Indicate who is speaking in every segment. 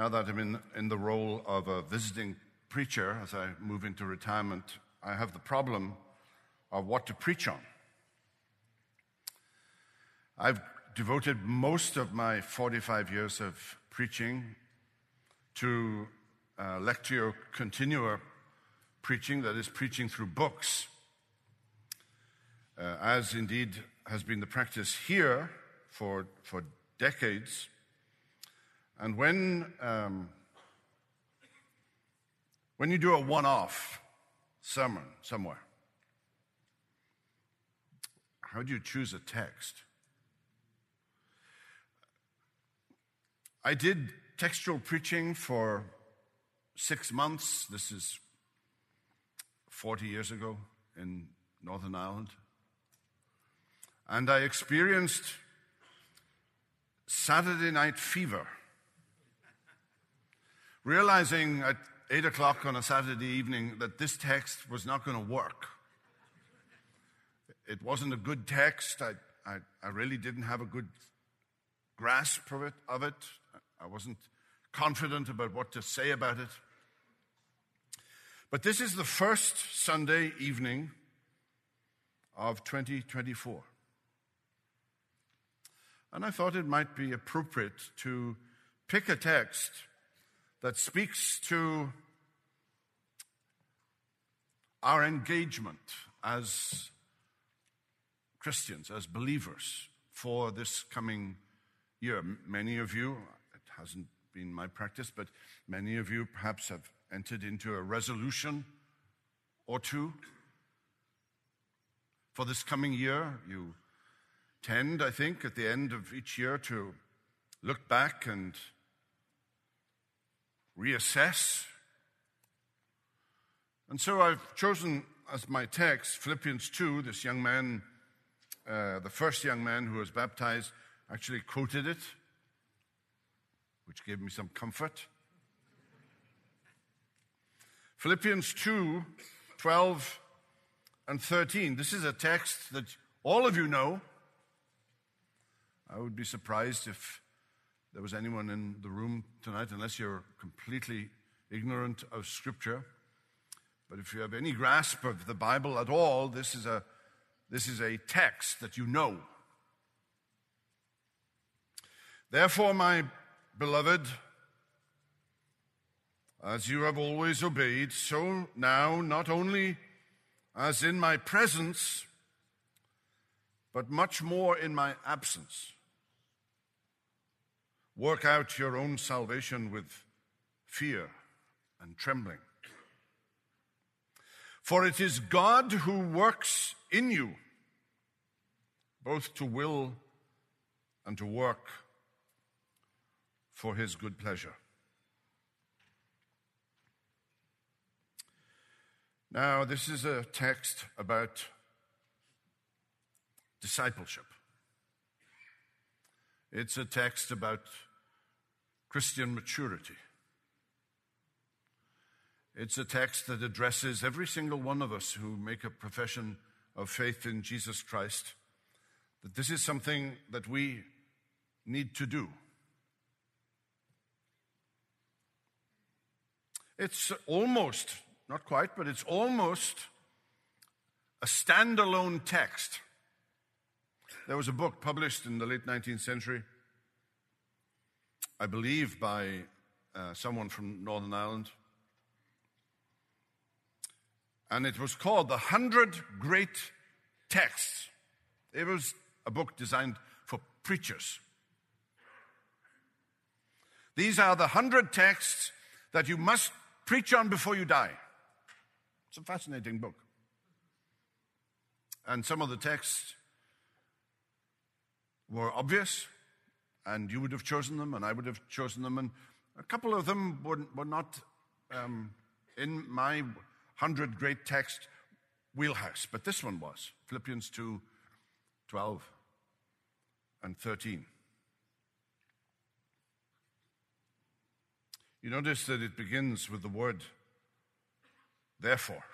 Speaker 1: Now that I'm in, in the role of a visiting preacher as I move into retirement, I have the problem of what to preach on. I've devoted most of my 45 years of preaching to uh, lectio continua preaching, that is, preaching through books, uh, as indeed has been the practice here for, for decades. And when, um, when you do a one off sermon somewhere, how do you choose a text? I did textual preaching for six months. This is 40 years ago in Northern Ireland. And I experienced Saturday night fever. Realizing at 8 o'clock on a Saturday evening that this text was not going to work. It wasn't a good text. I, I, I really didn't have a good grasp of it, of it. I wasn't confident about what to say about it. But this is the first Sunday evening of 2024. And I thought it might be appropriate to pick a text that speaks to our engagement as Christians, as believers for this coming year. Many of you, it hasn't been my practice, but many of you perhaps have entered into a resolution or two for this coming year. You tend, I think, at the end of each year to look back and reassess. And so I've chosen as my text Philippians 2. This young man, uh, the first young man who was baptized, actually quoted it, which gave me some comfort. Philippians 2 12 and 13. This is a text that all of you know. I would be surprised if there was anyone in the room tonight, unless you're completely ignorant of Scripture. But if you have any grasp of the Bible at all, this is a, this is a text that you know. Therefore, my beloved, as you have always obeyed, so now, not only as in my presence, but much more in my absence. Work out your own salvation with fear and trembling. For it is God who works in you, both to will and to work for his good pleasure. Now, this is a text about discipleship. It's a text about Christian maturity. It's a text that addresses every single one of us who make a profession of faith in Jesus Christ, that this is something that we need to do. It's almost not quite, but it's almost a standalone text. There was a book published in the late 19th century, I believe by uh, someone from Northern Ireland. And it was called The Hundred Great Texts. It was a book designed for preachers. These are the hundred texts that you must preach on before you die. It's a fascinating book. And some of the texts were obvious, and you would have chosen them, and I would have chosen them, and a couple of them were, were not um, in my hundred great text wheelhouse, but this one was Philippians 2 12 and 13. You notice that it begins with the word therefore.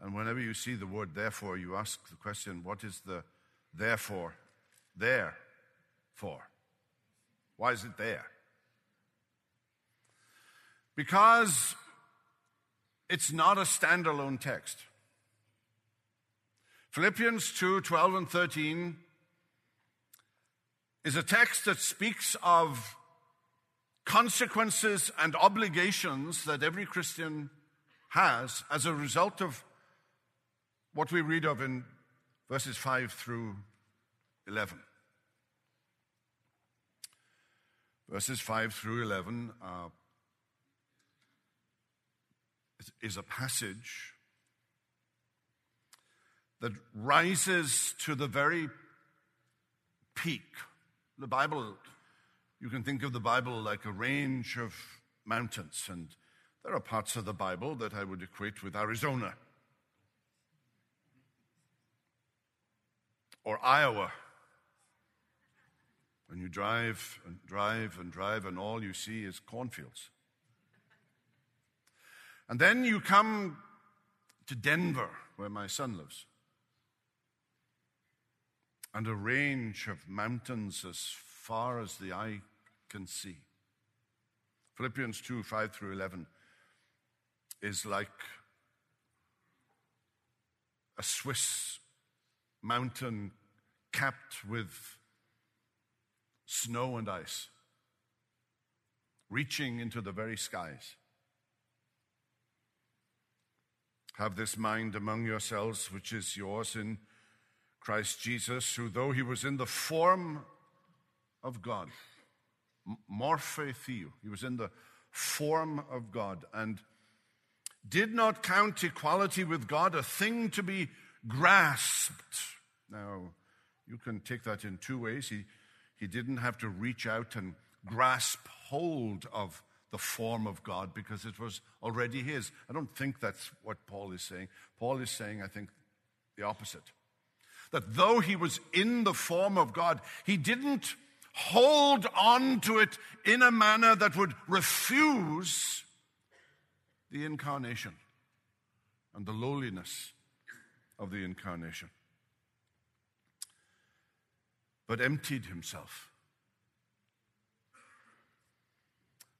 Speaker 1: And whenever you see the word therefore, you ask the question, what is the therefore there for? Why is it there? Because it's not a standalone text. Philippians 2 12 and 13 is a text that speaks of consequences and obligations that every Christian has as a result of what we read of in verses 5 through 11. Verses 5 through 11 are, is a passage that rises to the very peak. The Bible, you can think of the Bible like a range of mountains, and there are parts of the Bible that I would equate with Arizona or Iowa. When you drive and drive and drive, and all you see is cornfields. And then you come to Denver, where my son lives and a range of mountains as far as the eye can see. Philippians 2 5 through 11 is like a Swiss mountain capped with snow and ice, reaching into the very skies. Have this mind among yourselves, which is yours in Christ Jesus, who, though he was in the form of God, morphe theou, he was in the form of God, and did not count equality with God a thing to be grasped. Now, you can take that in two ways. He, he didn't have to reach out and grasp hold of the form of God because it was already his. I don't think that's what Paul is saying. Paul is saying, I think, the opposite that though he was in the form of God, he didn't hold on to it in a manner that would refuse the incarnation and the lowliness of the incarnation, but emptied himself.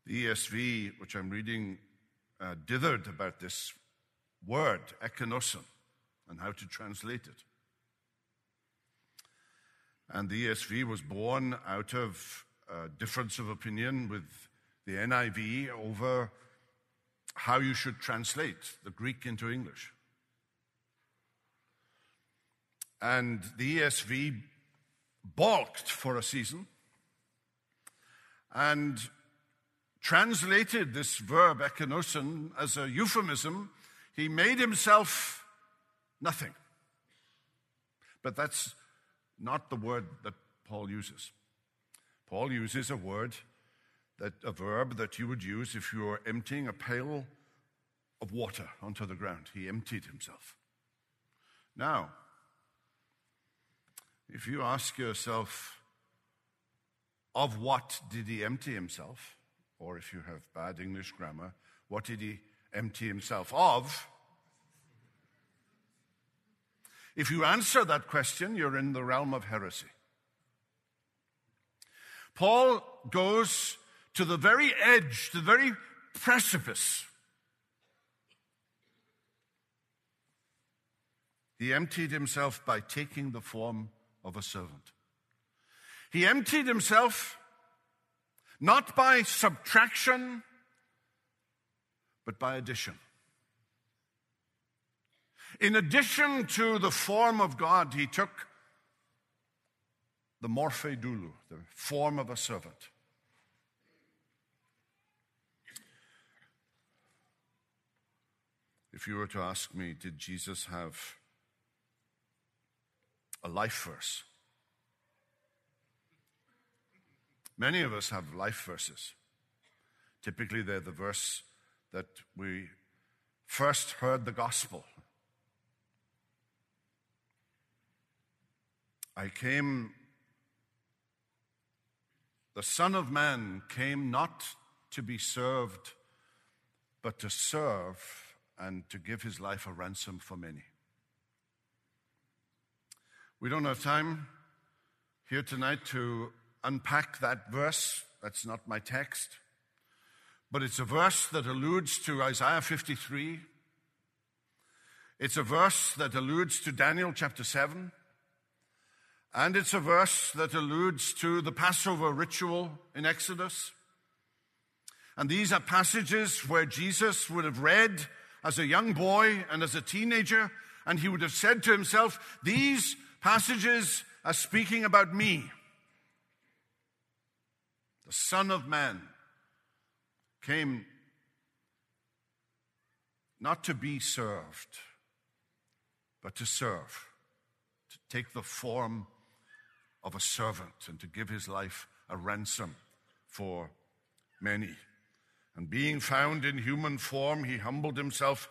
Speaker 1: The ESV, which I'm reading, uh, dithered about this word, ekenosen, and how to translate it. And the ESV was born out of a difference of opinion with the NIV over how you should translate the Greek into English. And the ESV balked for a season and translated this verb ekenosen as a euphemism. He made himself nothing. But that's not the word that Paul uses. Paul uses a word that a verb that you would use if you were emptying a pail of water onto the ground. He emptied himself. Now, if you ask yourself, of what did he empty himself? Or if you have bad English grammar, what did he empty himself of? If you answer that question, you're in the realm of heresy. Paul goes to the very edge, the very precipice. He emptied himself by taking the form of a servant. He emptied himself not by subtraction, but by addition. In addition to the form of God, he took the morphe doulou, the form of a servant. If you were to ask me, did Jesus have a life verse? Many of us have life verses. Typically, they're the verse that we first heard the gospel I came, the Son of Man came not to be served, but to serve and to give his life a ransom for many. We don't have time here tonight to unpack that verse. That's not my text. But it's a verse that alludes to Isaiah 53. It's a verse that alludes to Daniel chapter 7. And it's a verse that alludes to the Passover ritual in Exodus. And these are passages where Jesus would have read as a young boy and as a teenager, and he would have said to himself, These passages are speaking about me. The Son of Man came not to be served, but to serve, to take the form of a servant and to give his life a ransom for many. And being found in human form, he humbled himself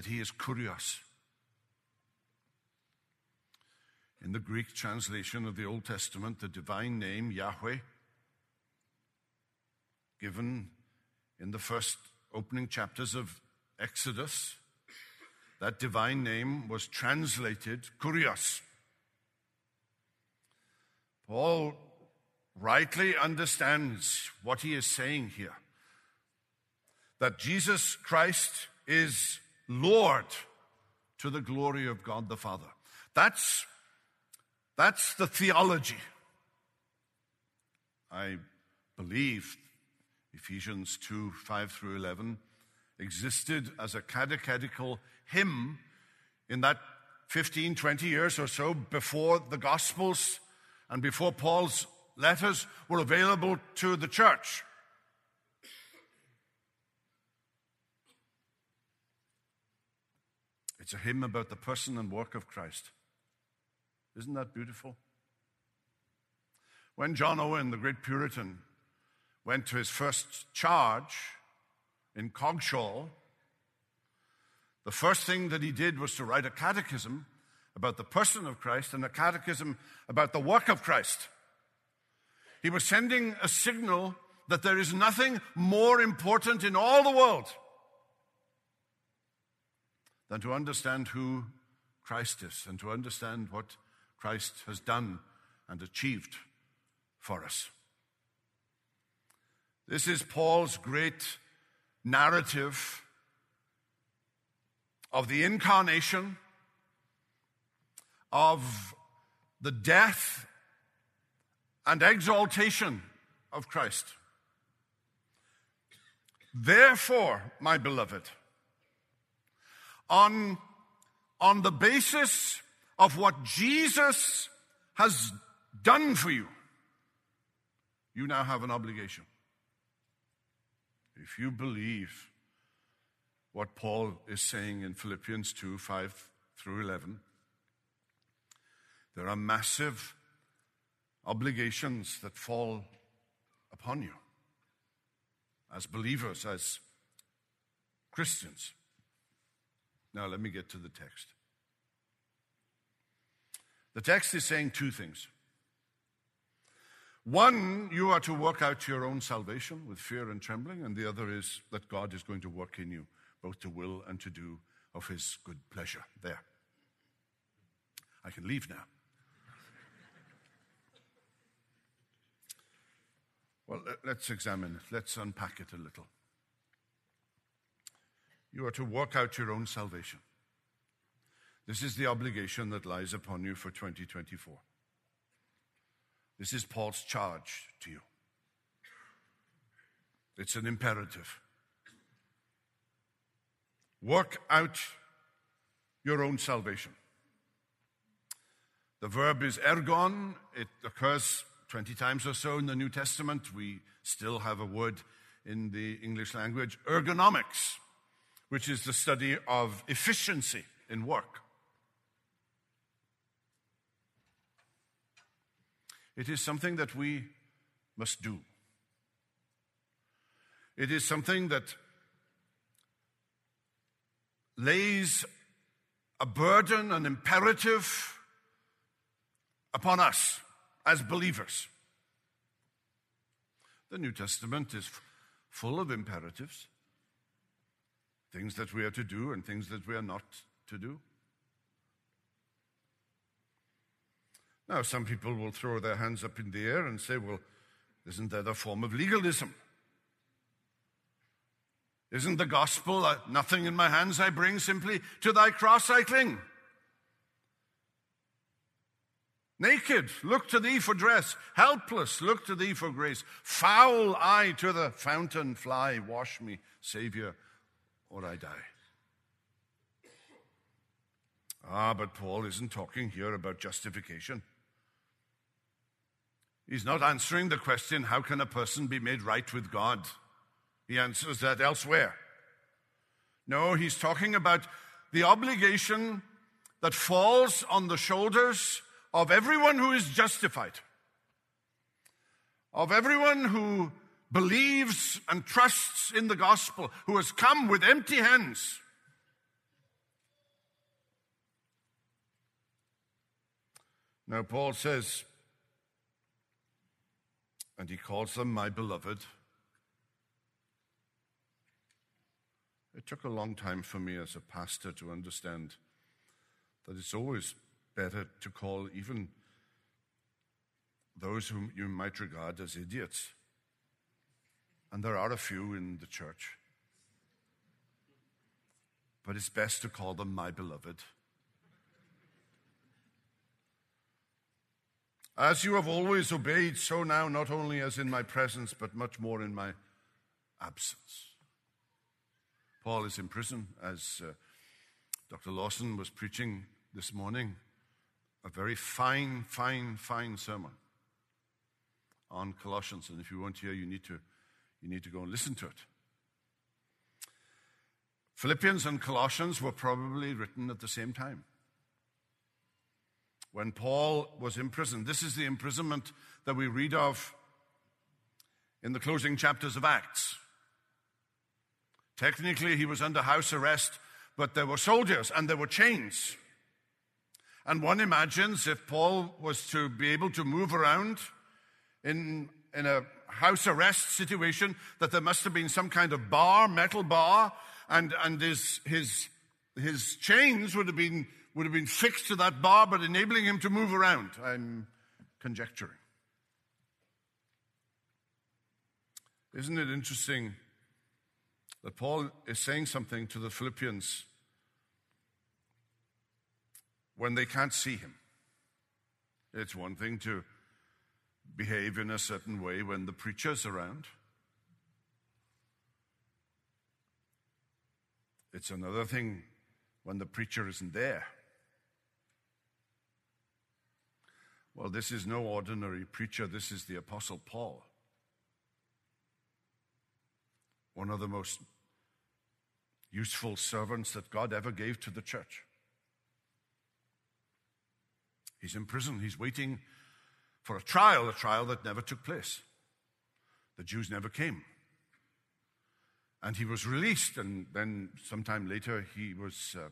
Speaker 1: That he is Kurios. In the Greek translation of the Old Testament, the divine name Yahweh, given in the first opening chapters of Exodus, that divine name was translated Kurios. Paul rightly understands what he is saying here that Jesus Christ is Lord to the glory of God the Father. That's, that's the theology. I believe Ephesians 2 5 through 11 existed as a catechetical hymn in that 15, 20 years or so before the Gospels and before Paul's letters were available to the church. It's a hymn about the person and work of Christ. Isn't that beautiful? When John Owen, the great Puritan, went to his first charge in Coggeshall, the first thing that he did was to write a catechism about the person of Christ and a catechism about the work of Christ. He was sending a signal that there is nothing more important in all the world than to understand who Christ is and to understand what Christ has done and achieved for us. This is Paul's great narrative of the incarnation, of the death and exaltation of Christ. Therefore, my beloved, on, on the basis of what Jesus has done for you, you now have an obligation. If you believe what Paul is saying in Philippians 2 5 through 11, there are massive obligations that fall upon you as believers, as Christians. Now, let me get to the text. The text is saying two things. One, you are to work out your own salvation with fear and trembling, and the other is that God is going to work in you both to will and to do of his good pleasure. There. I can leave now. Well, let's examine it. Let's unpack it a little. You are to work out your own salvation. This is the obligation that lies upon you for 2024. This is Paul's charge to you. It's an imperative. Work out your own salvation. The verb is ergon. It occurs 20 times or so in the New Testament. We still have a word in the English language, ergonomics, which is the study of efficiency in work. It is something that we must do. It is something that lays a burden, an imperative upon us as believers. The New Testament is full of imperatives, things that we are to do and things that we are not to do. Now, some people will throw their hands up in the air and say, well, isn't that a form of legalism? Isn't the gospel uh, nothing in my hands I bring, simply to thy cross I cling? Naked, look to thee for dress. Helpless, look to thee for grace. Foul, I to the fountain fly. Wash me, Savior, or I die. Ah, but Paul isn't talking here about justification. He's not answering the question, how can a person be made right with God? He answers that elsewhere. No, he's talking about the obligation that falls on the shoulders of everyone who is justified, of everyone who believes and trusts in the gospel, who has come with empty hands. Now, Paul says, and he calls them my beloved. It took a long time for me as a pastor to understand that it's always better to call even those whom you might regard as idiots. And there are a few in the church. But it's best to call them my beloved. As you have always obeyed, so now, not only as in my presence, but much more in my absence. Paul is in prison, as uh, Dr. Lawson was preaching this morning. A very fine, fine, fine sermon on Colossians. And if you weren't here, you need to, you need to go and listen to it. Philippians and Colossians were probably written at the same time when Paul was imprisoned. This is the imprisonment that we read of in the closing chapters of Acts. Technically, he was under house arrest, but there were soldiers and there were chains. And one imagines if Paul was to be able to move around in, in a house arrest situation, that there must have been some kind of bar, metal bar, and, and his, his, his chains would have been would have been fixed to that bar, but enabling him to move around. I'm conjecturing. Isn't it interesting that Paul is saying something to the Philippians when they can't see him? It's one thing to behave in a certain way when the preacher's around. It's another thing when the preacher isn't there. Well, this is no ordinary preacher, this is the Apostle Paul. One of the most useful servants that God ever gave to the church. He's in prison, he's waiting for a trial, a trial that never took place. The Jews never came. And he was released, and then sometime later he was uh,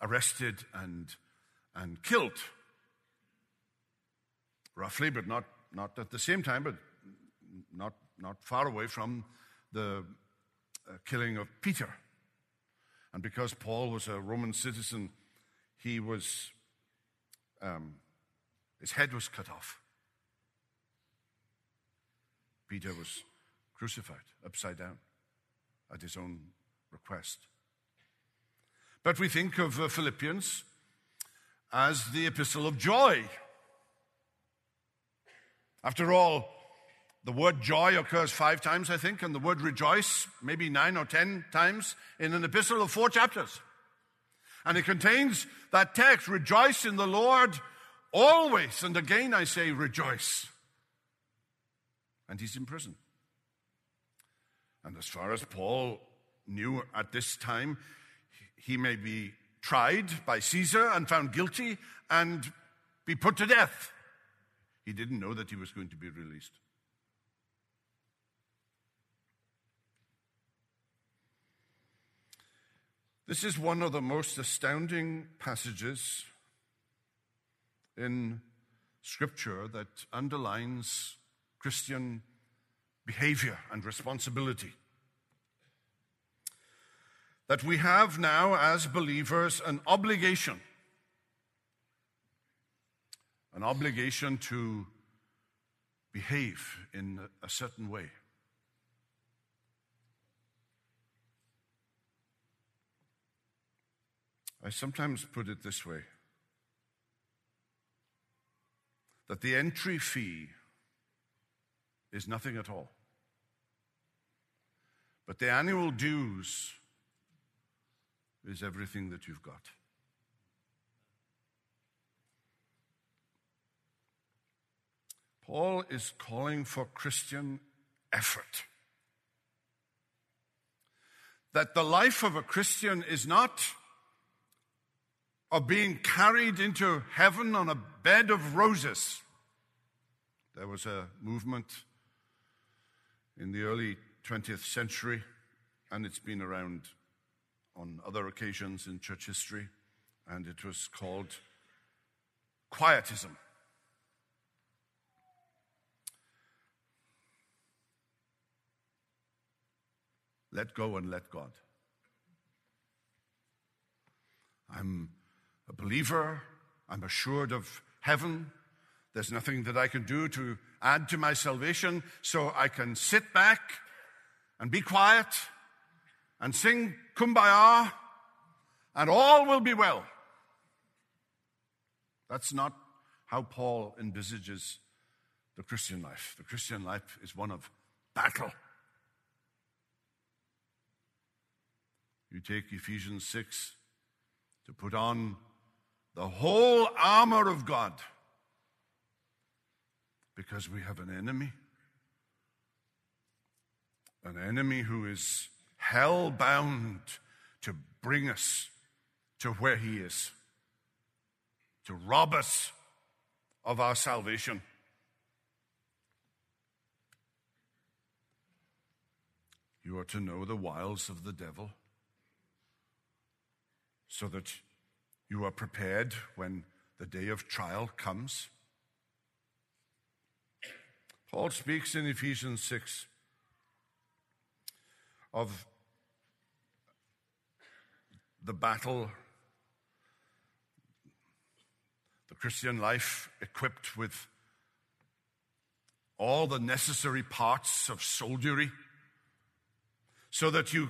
Speaker 1: arrested and, and killed roughly, but not, not at the same time, but not, not far away from the uh, killing of Peter. And because Paul was a Roman citizen, he was, um, his head was cut off. Peter was crucified upside down at his own request. But we think of uh, Philippians as the epistle of joy after all, the word joy occurs five times, I think, and the word rejoice maybe nine or ten times in an epistle of four chapters. And it contains that text, rejoice in the Lord always. And again, I say, rejoice. And he's in prison. And as far as Paul knew at this time, he may be tried by Caesar and found guilty and be put to death. He didn't know that he was going to be released. This is one of the most astounding passages in Scripture that underlines Christian behavior and responsibility. That we have now, as believers, an obligation an obligation to behave in a certain way. I sometimes put it this way that the entry fee is nothing at all, but the annual dues is everything that you've got. Paul is calling for Christian effort. That the life of a Christian is not of being carried into heaven on a bed of roses. There was a movement in the early 20th century, and it's been around on other occasions in church history, and it was called quietism. Let go and let God. I'm believer. I'm assured of heaven. There's nothing that I can do to add to my salvation, so I can sit back and be quiet and sing kumbaya, and all will be well. That's not how Paul envisages the Christian life. The Christian life is one of battle. You take Ephesians 6 to put on the whole armor of God because we have an enemy. An enemy who is hell bound to bring us to where he is, to rob us of our salvation. You are to know the wiles of the devil so that you are prepared when the day of trial comes. Paul speaks in Ephesians 6 of the battle, the Christian life equipped with all the necessary parts of soldiery so that you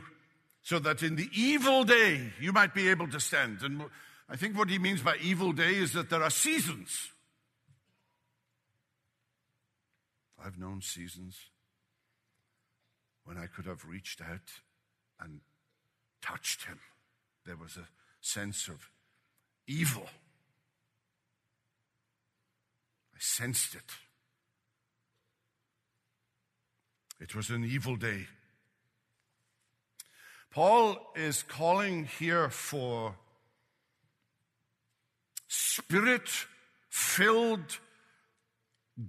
Speaker 1: so that in the evil day you might be able to stand. And I think what he means by evil day is that there are seasons. I've known seasons when I could have reached out and touched him. There was a sense of evil. I sensed it. It was an evil day. Paul is calling here for spirit filled,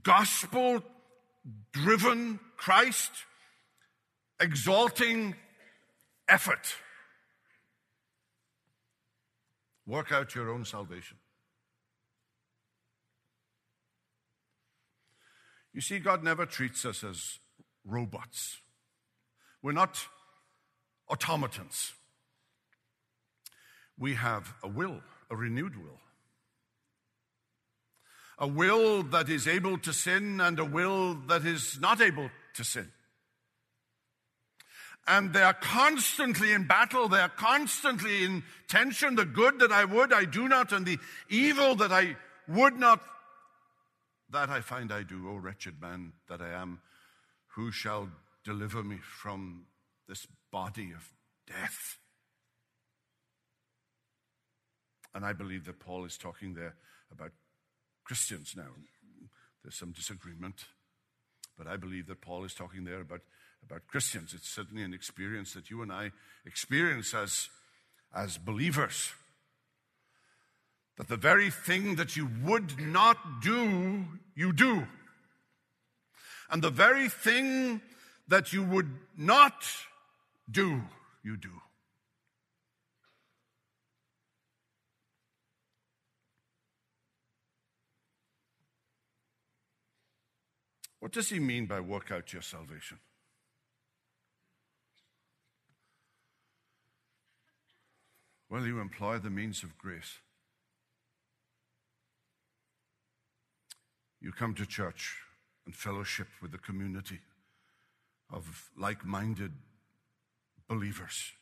Speaker 1: gospel driven Christ exalting effort. Work out your own salvation. You see, God never treats us as robots. We're not automatons. We have a will, a renewed will. A will that is able to sin and a will that is not able to sin. And they are constantly in battle. They are constantly in tension. The good that I would, I do not, and the evil that I would not, that I find I do. O oh, wretched man that I am, who shall deliver me from this body of death. And I believe that Paul is talking there about Christians now. There's some disagreement, but I believe that Paul is talking there about, about Christians. It's certainly an experience that you and I experience as, as believers. that the very thing that you would not do, you do. And the very thing that you would not do, you do. What does he mean by work out your salvation? Well, you employ the means of grace. You come to church and fellowship with the community of like minded believers.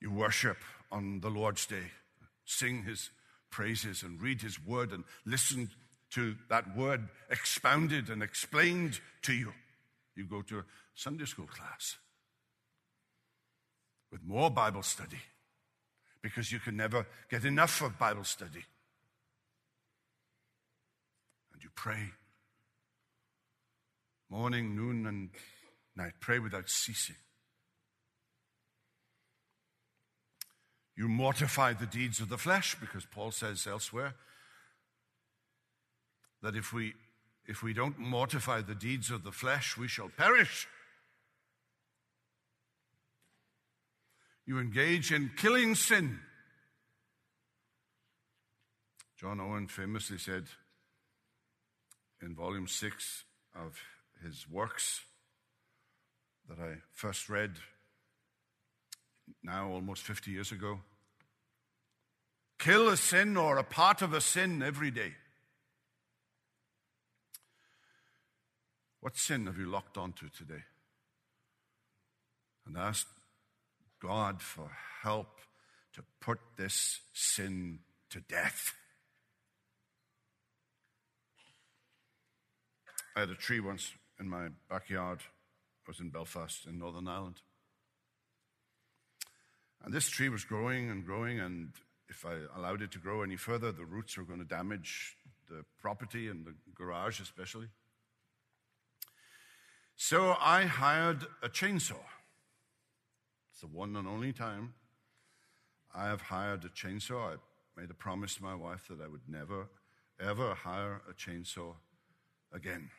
Speaker 1: You worship on the Lord's Day, sing his praises and read his word and listen to that word expounded and explained to you. You go to a Sunday school class with more Bible study because you can never get enough of Bible study. And you pray morning, noon, and night. Pray without ceasing. You mortify the deeds of the flesh because Paul says elsewhere that if we, if we don't mortify the deeds of the flesh, we shall perish. You engage in killing sin. John Owen famously said in volume six of his works that I first read now almost 50 years ago kill a sin or a part of a sin every day. What sin have you locked onto today? And ask God for help to put this sin to death. I had a tree once in my backyard. I was in Belfast in Northern Ireland. And this tree was growing and growing, and if I allowed it to grow any further, the roots were going to damage the property and the garage, especially. So I hired a chainsaw. It's the one and only time I have hired a chainsaw. I made a promise to my wife that I would never, ever hire a chainsaw again.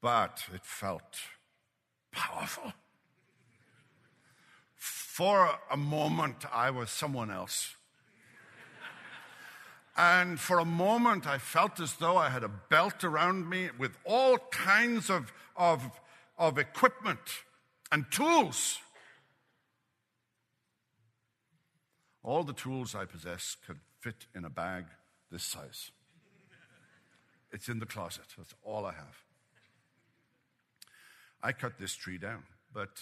Speaker 1: But it felt powerful. For a moment, I was someone else. And for a moment, I felt as though I had a belt around me with all kinds of, of, of equipment and tools. All the tools I possess could fit in a bag this size. It's in the closet. That's all I have. I cut this tree down, but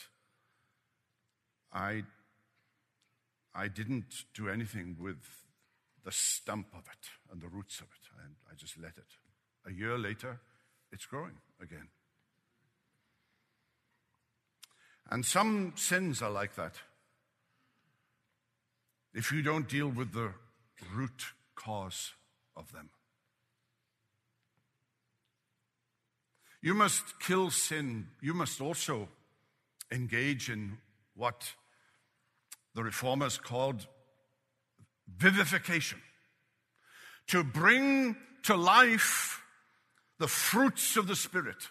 Speaker 1: I, I didn't do anything with the stump of it and the roots of it. And I just let it. A year later, it's growing again. And some sins are like that. If you don't deal with the root cause of them, you must kill sin. You must also engage in what the reformers called vivification, to bring to life the fruits of the Spirit.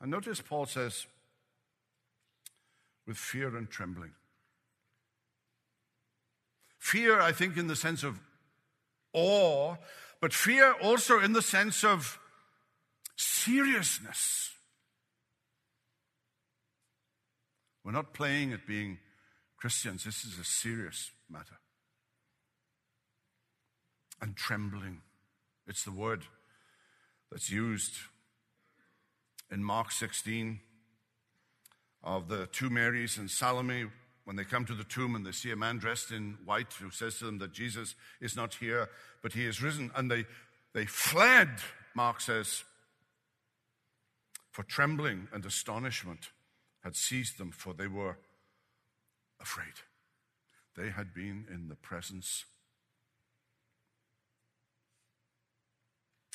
Speaker 1: And notice Paul says, with fear and trembling. Fear, I think, in the sense of awe, but fear also in the sense of seriousness. We're not playing at being Christians, this is a serious matter. And trembling. It's the word that's used in Mark 16 of the two Marys and Salome when they come to the tomb and they see a man dressed in white who says to them that Jesus is not here, but he is risen. And they, they fled, Mark says, for trembling and astonishment had seized them, for they were afraid. They had been in the presence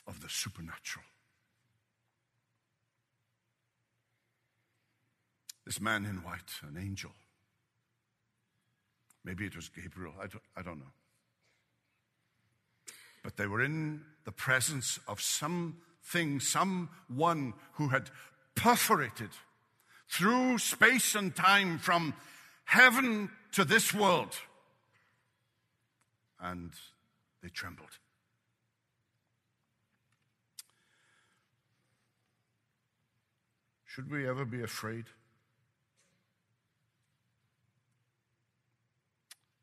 Speaker 1: of the supernatural. This man in white, an angel. Maybe it was Gabriel, I don't, I don't know. But they were in the presence of something, someone who had perforated through space and time from heaven to this world. And they trembled. Should we ever be afraid?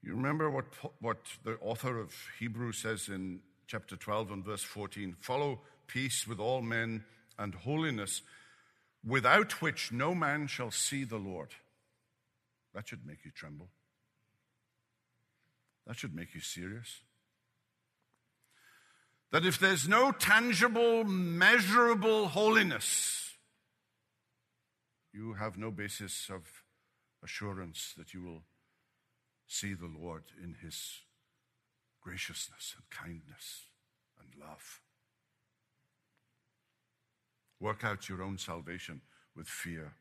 Speaker 1: You remember what, what the author of Hebrews says in chapter 12 and verse 14 follow peace with all men and holiness, without which no man shall see the Lord. That should make you tremble. That should make you serious. That if there's no tangible, measurable holiness, you have no basis of assurance that you will see the Lord in his graciousness and kindness and love. Work out your own salvation with fear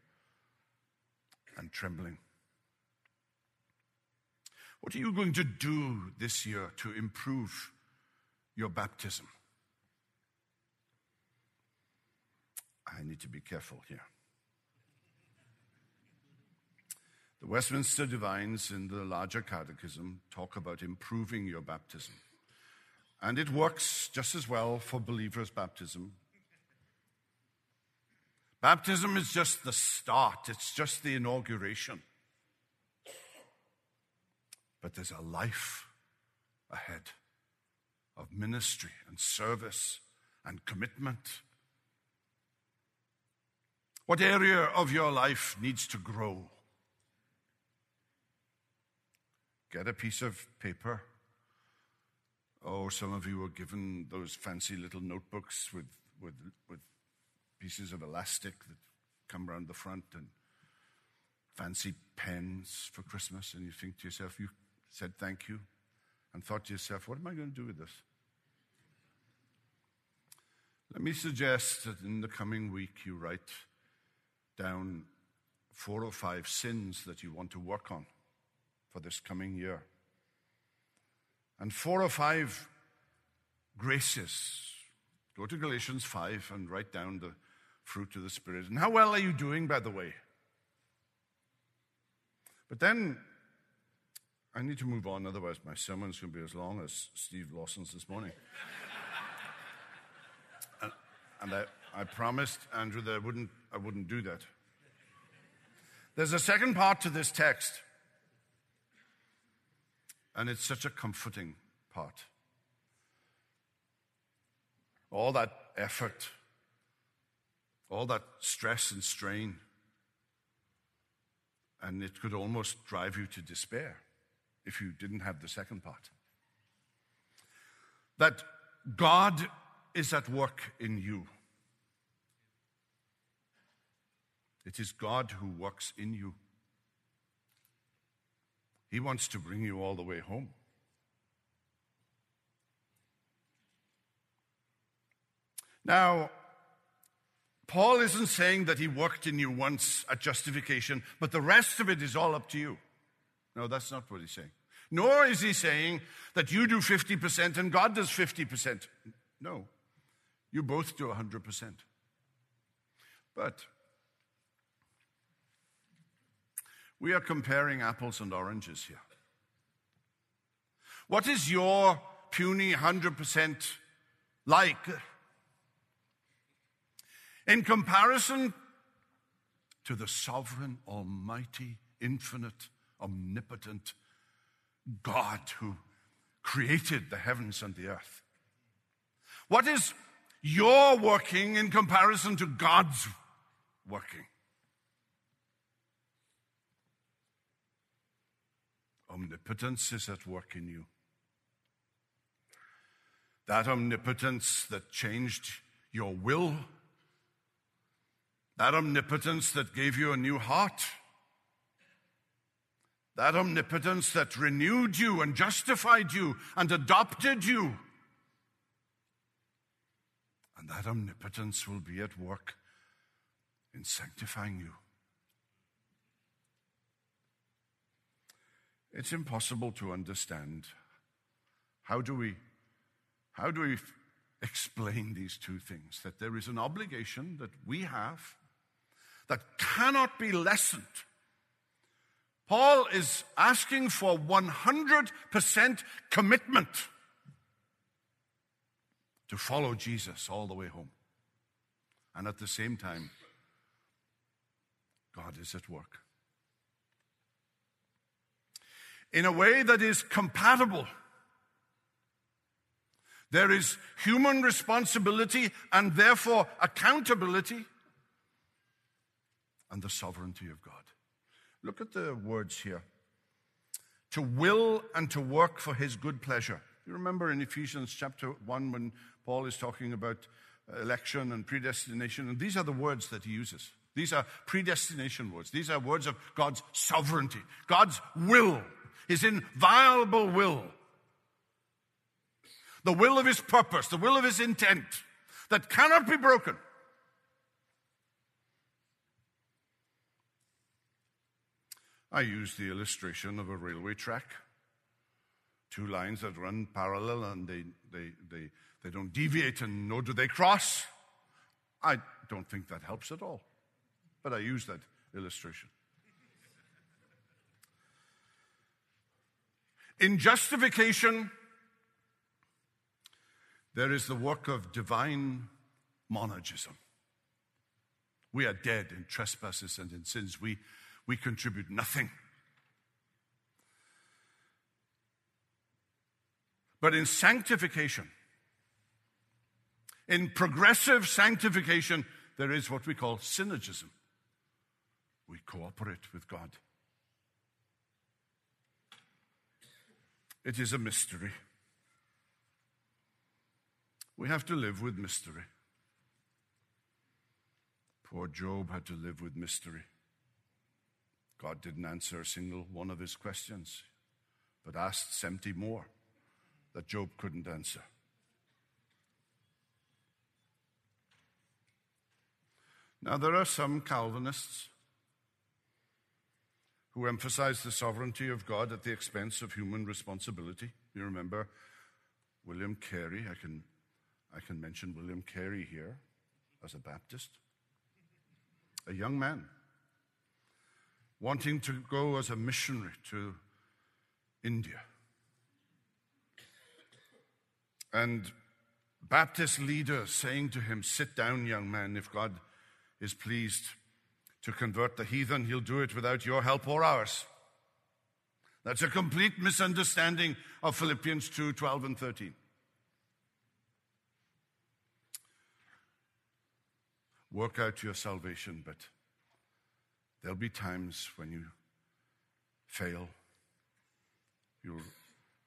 Speaker 1: and trembling. What are you going to do this year to improve your baptism? I need to be careful here. The Westminster Divines in the larger catechism talk about improving your baptism. And it works just as well for believers' baptism. Baptism is just the start, it's just the inauguration. But there's a life ahead of ministry and service and commitment. What area of your life needs to grow? Get a piece of paper. Oh, some of you were given those fancy little notebooks with, with, with pieces of elastic that come around the front and fancy pens for Christmas. And you think to yourself, you said thank you and thought to yourself, what am I going to do with this? Let me suggest that in the coming week you write down four or five sins that you want to work on for this coming year. And four or five graces. Go to Galatians 5 and write down the fruit of the Spirit. And how well are you doing, by the way? But then I need to move on, otherwise, my sermon's going to be as long as Steve Lawson's this morning. and, and I, I promised Andrew that I wouldn't, I wouldn't do that. There's a second part to this text. And it's such a comforting part. All that effort, all that stress and strain, and it could almost drive you to despair if you didn't have the second part. That God is at work in you. It is God who works in you. He wants to bring you all the way home. Now, Paul isn't saying that he worked in you once at justification, but the rest of it is all up to you. No, that's not what he's saying. Nor is he saying that you do 50% and God does 50%. No, you both do 100%. But We are comparing apples and oranges here. What is your puny 100% like? In comparison to the sovereign, almighty, infinite, omnipotent God who created the heavens and the earth. What is your working in comparison to God's working? omnipotence is at work in you. That omnipotence that changed your will, that omnipotence that gave you a new heart, that omnipotence that renewed you and justified you and adopted you. And that omnipotence will be at work in sanctifying you. It's impossible to understand. How do we, how do we explain these two things? That there is an obligation that we have that cannot be lessened Paul is asking for 100% commitment to follow Jesus all the way home. And at the same time, God is at work. In a way that is compatible. There is human responsibility and therefore accountability and the sovereignty of God. Look at the words here to will and to work for his good pleasure. You remember in Ephesians chapter 1 when Paul is talking about election and predestination, and these are the words that he uses. These are predestination words. These are words of God's sovereignty, God's will, his inviolable will, the will of his purpose, the will of his intent that cannot be broken. I use the illustration of a railway track. Two lines that run parallel and they, they, they, they don't deviate and nor do they cross. I don't think that helps at all. But I use that illustration. In justification, there is the work of divine monergism. We are dead in trespasses and in sins. We we contribute nothing. But in sanctification, in progressive sanctification, there is what we call synergism. We cooperate with God. It is a mystery. We have to live with mystery. Poor Job had to live with mystery. God didn't answer a single one of his questions, but asked 70 more that Job couldn't answer. Now, there are some Calvinists who emphasize the sovereignty of God at the expense of human responsibility. You remember William Carey. I can, I can mention William Carey here as a Baptist, a young man wanting to go as a missionary to India. And Baptist leader saying to him, Sit down, young man, if God is pleased to convert the heathen, he'll do it without your help or ours. That's a complete misunderstanding of Philippians 2 12 and 13. Work out your salvation, but There'll be times when you fail. You'll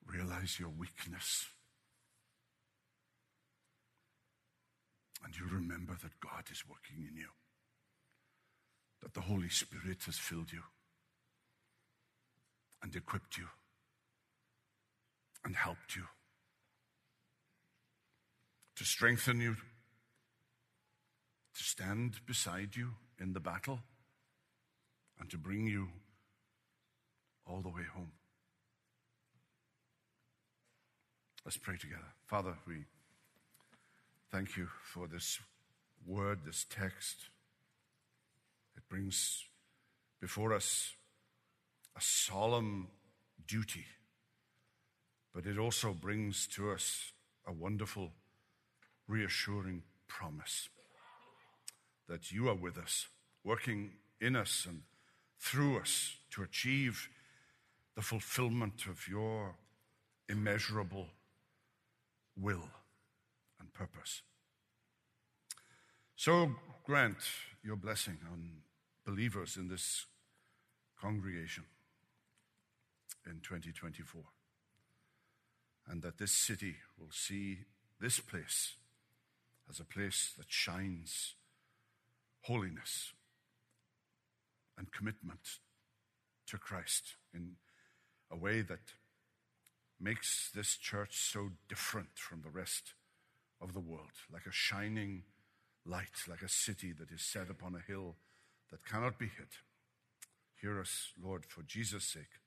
Speaker 1: realize your weakness. And you remember that God is working in you, that the Holy Spirit has filled you and equipped you and helped you to strengthen you, to stand beside you in the battle and to bring you all the way home. Let's pray together. Father, we thank you for this word, this text. It brings before us a solemn duty, but it also brings to us a wonderful, reassuring promise that you are with us, working in us and through us to achieve the fulfillment of your immeasurable will and purpose. So grant your blessing on believers in this congregation in 2024, and that this city will see this place as a place that shines holiness and commitment to Christ in a way that makes this church so different from the rest of the world, like a shining light, like a city that is set upon a hill that cannot be hid. Hear us, Lord, for Jesus' sake.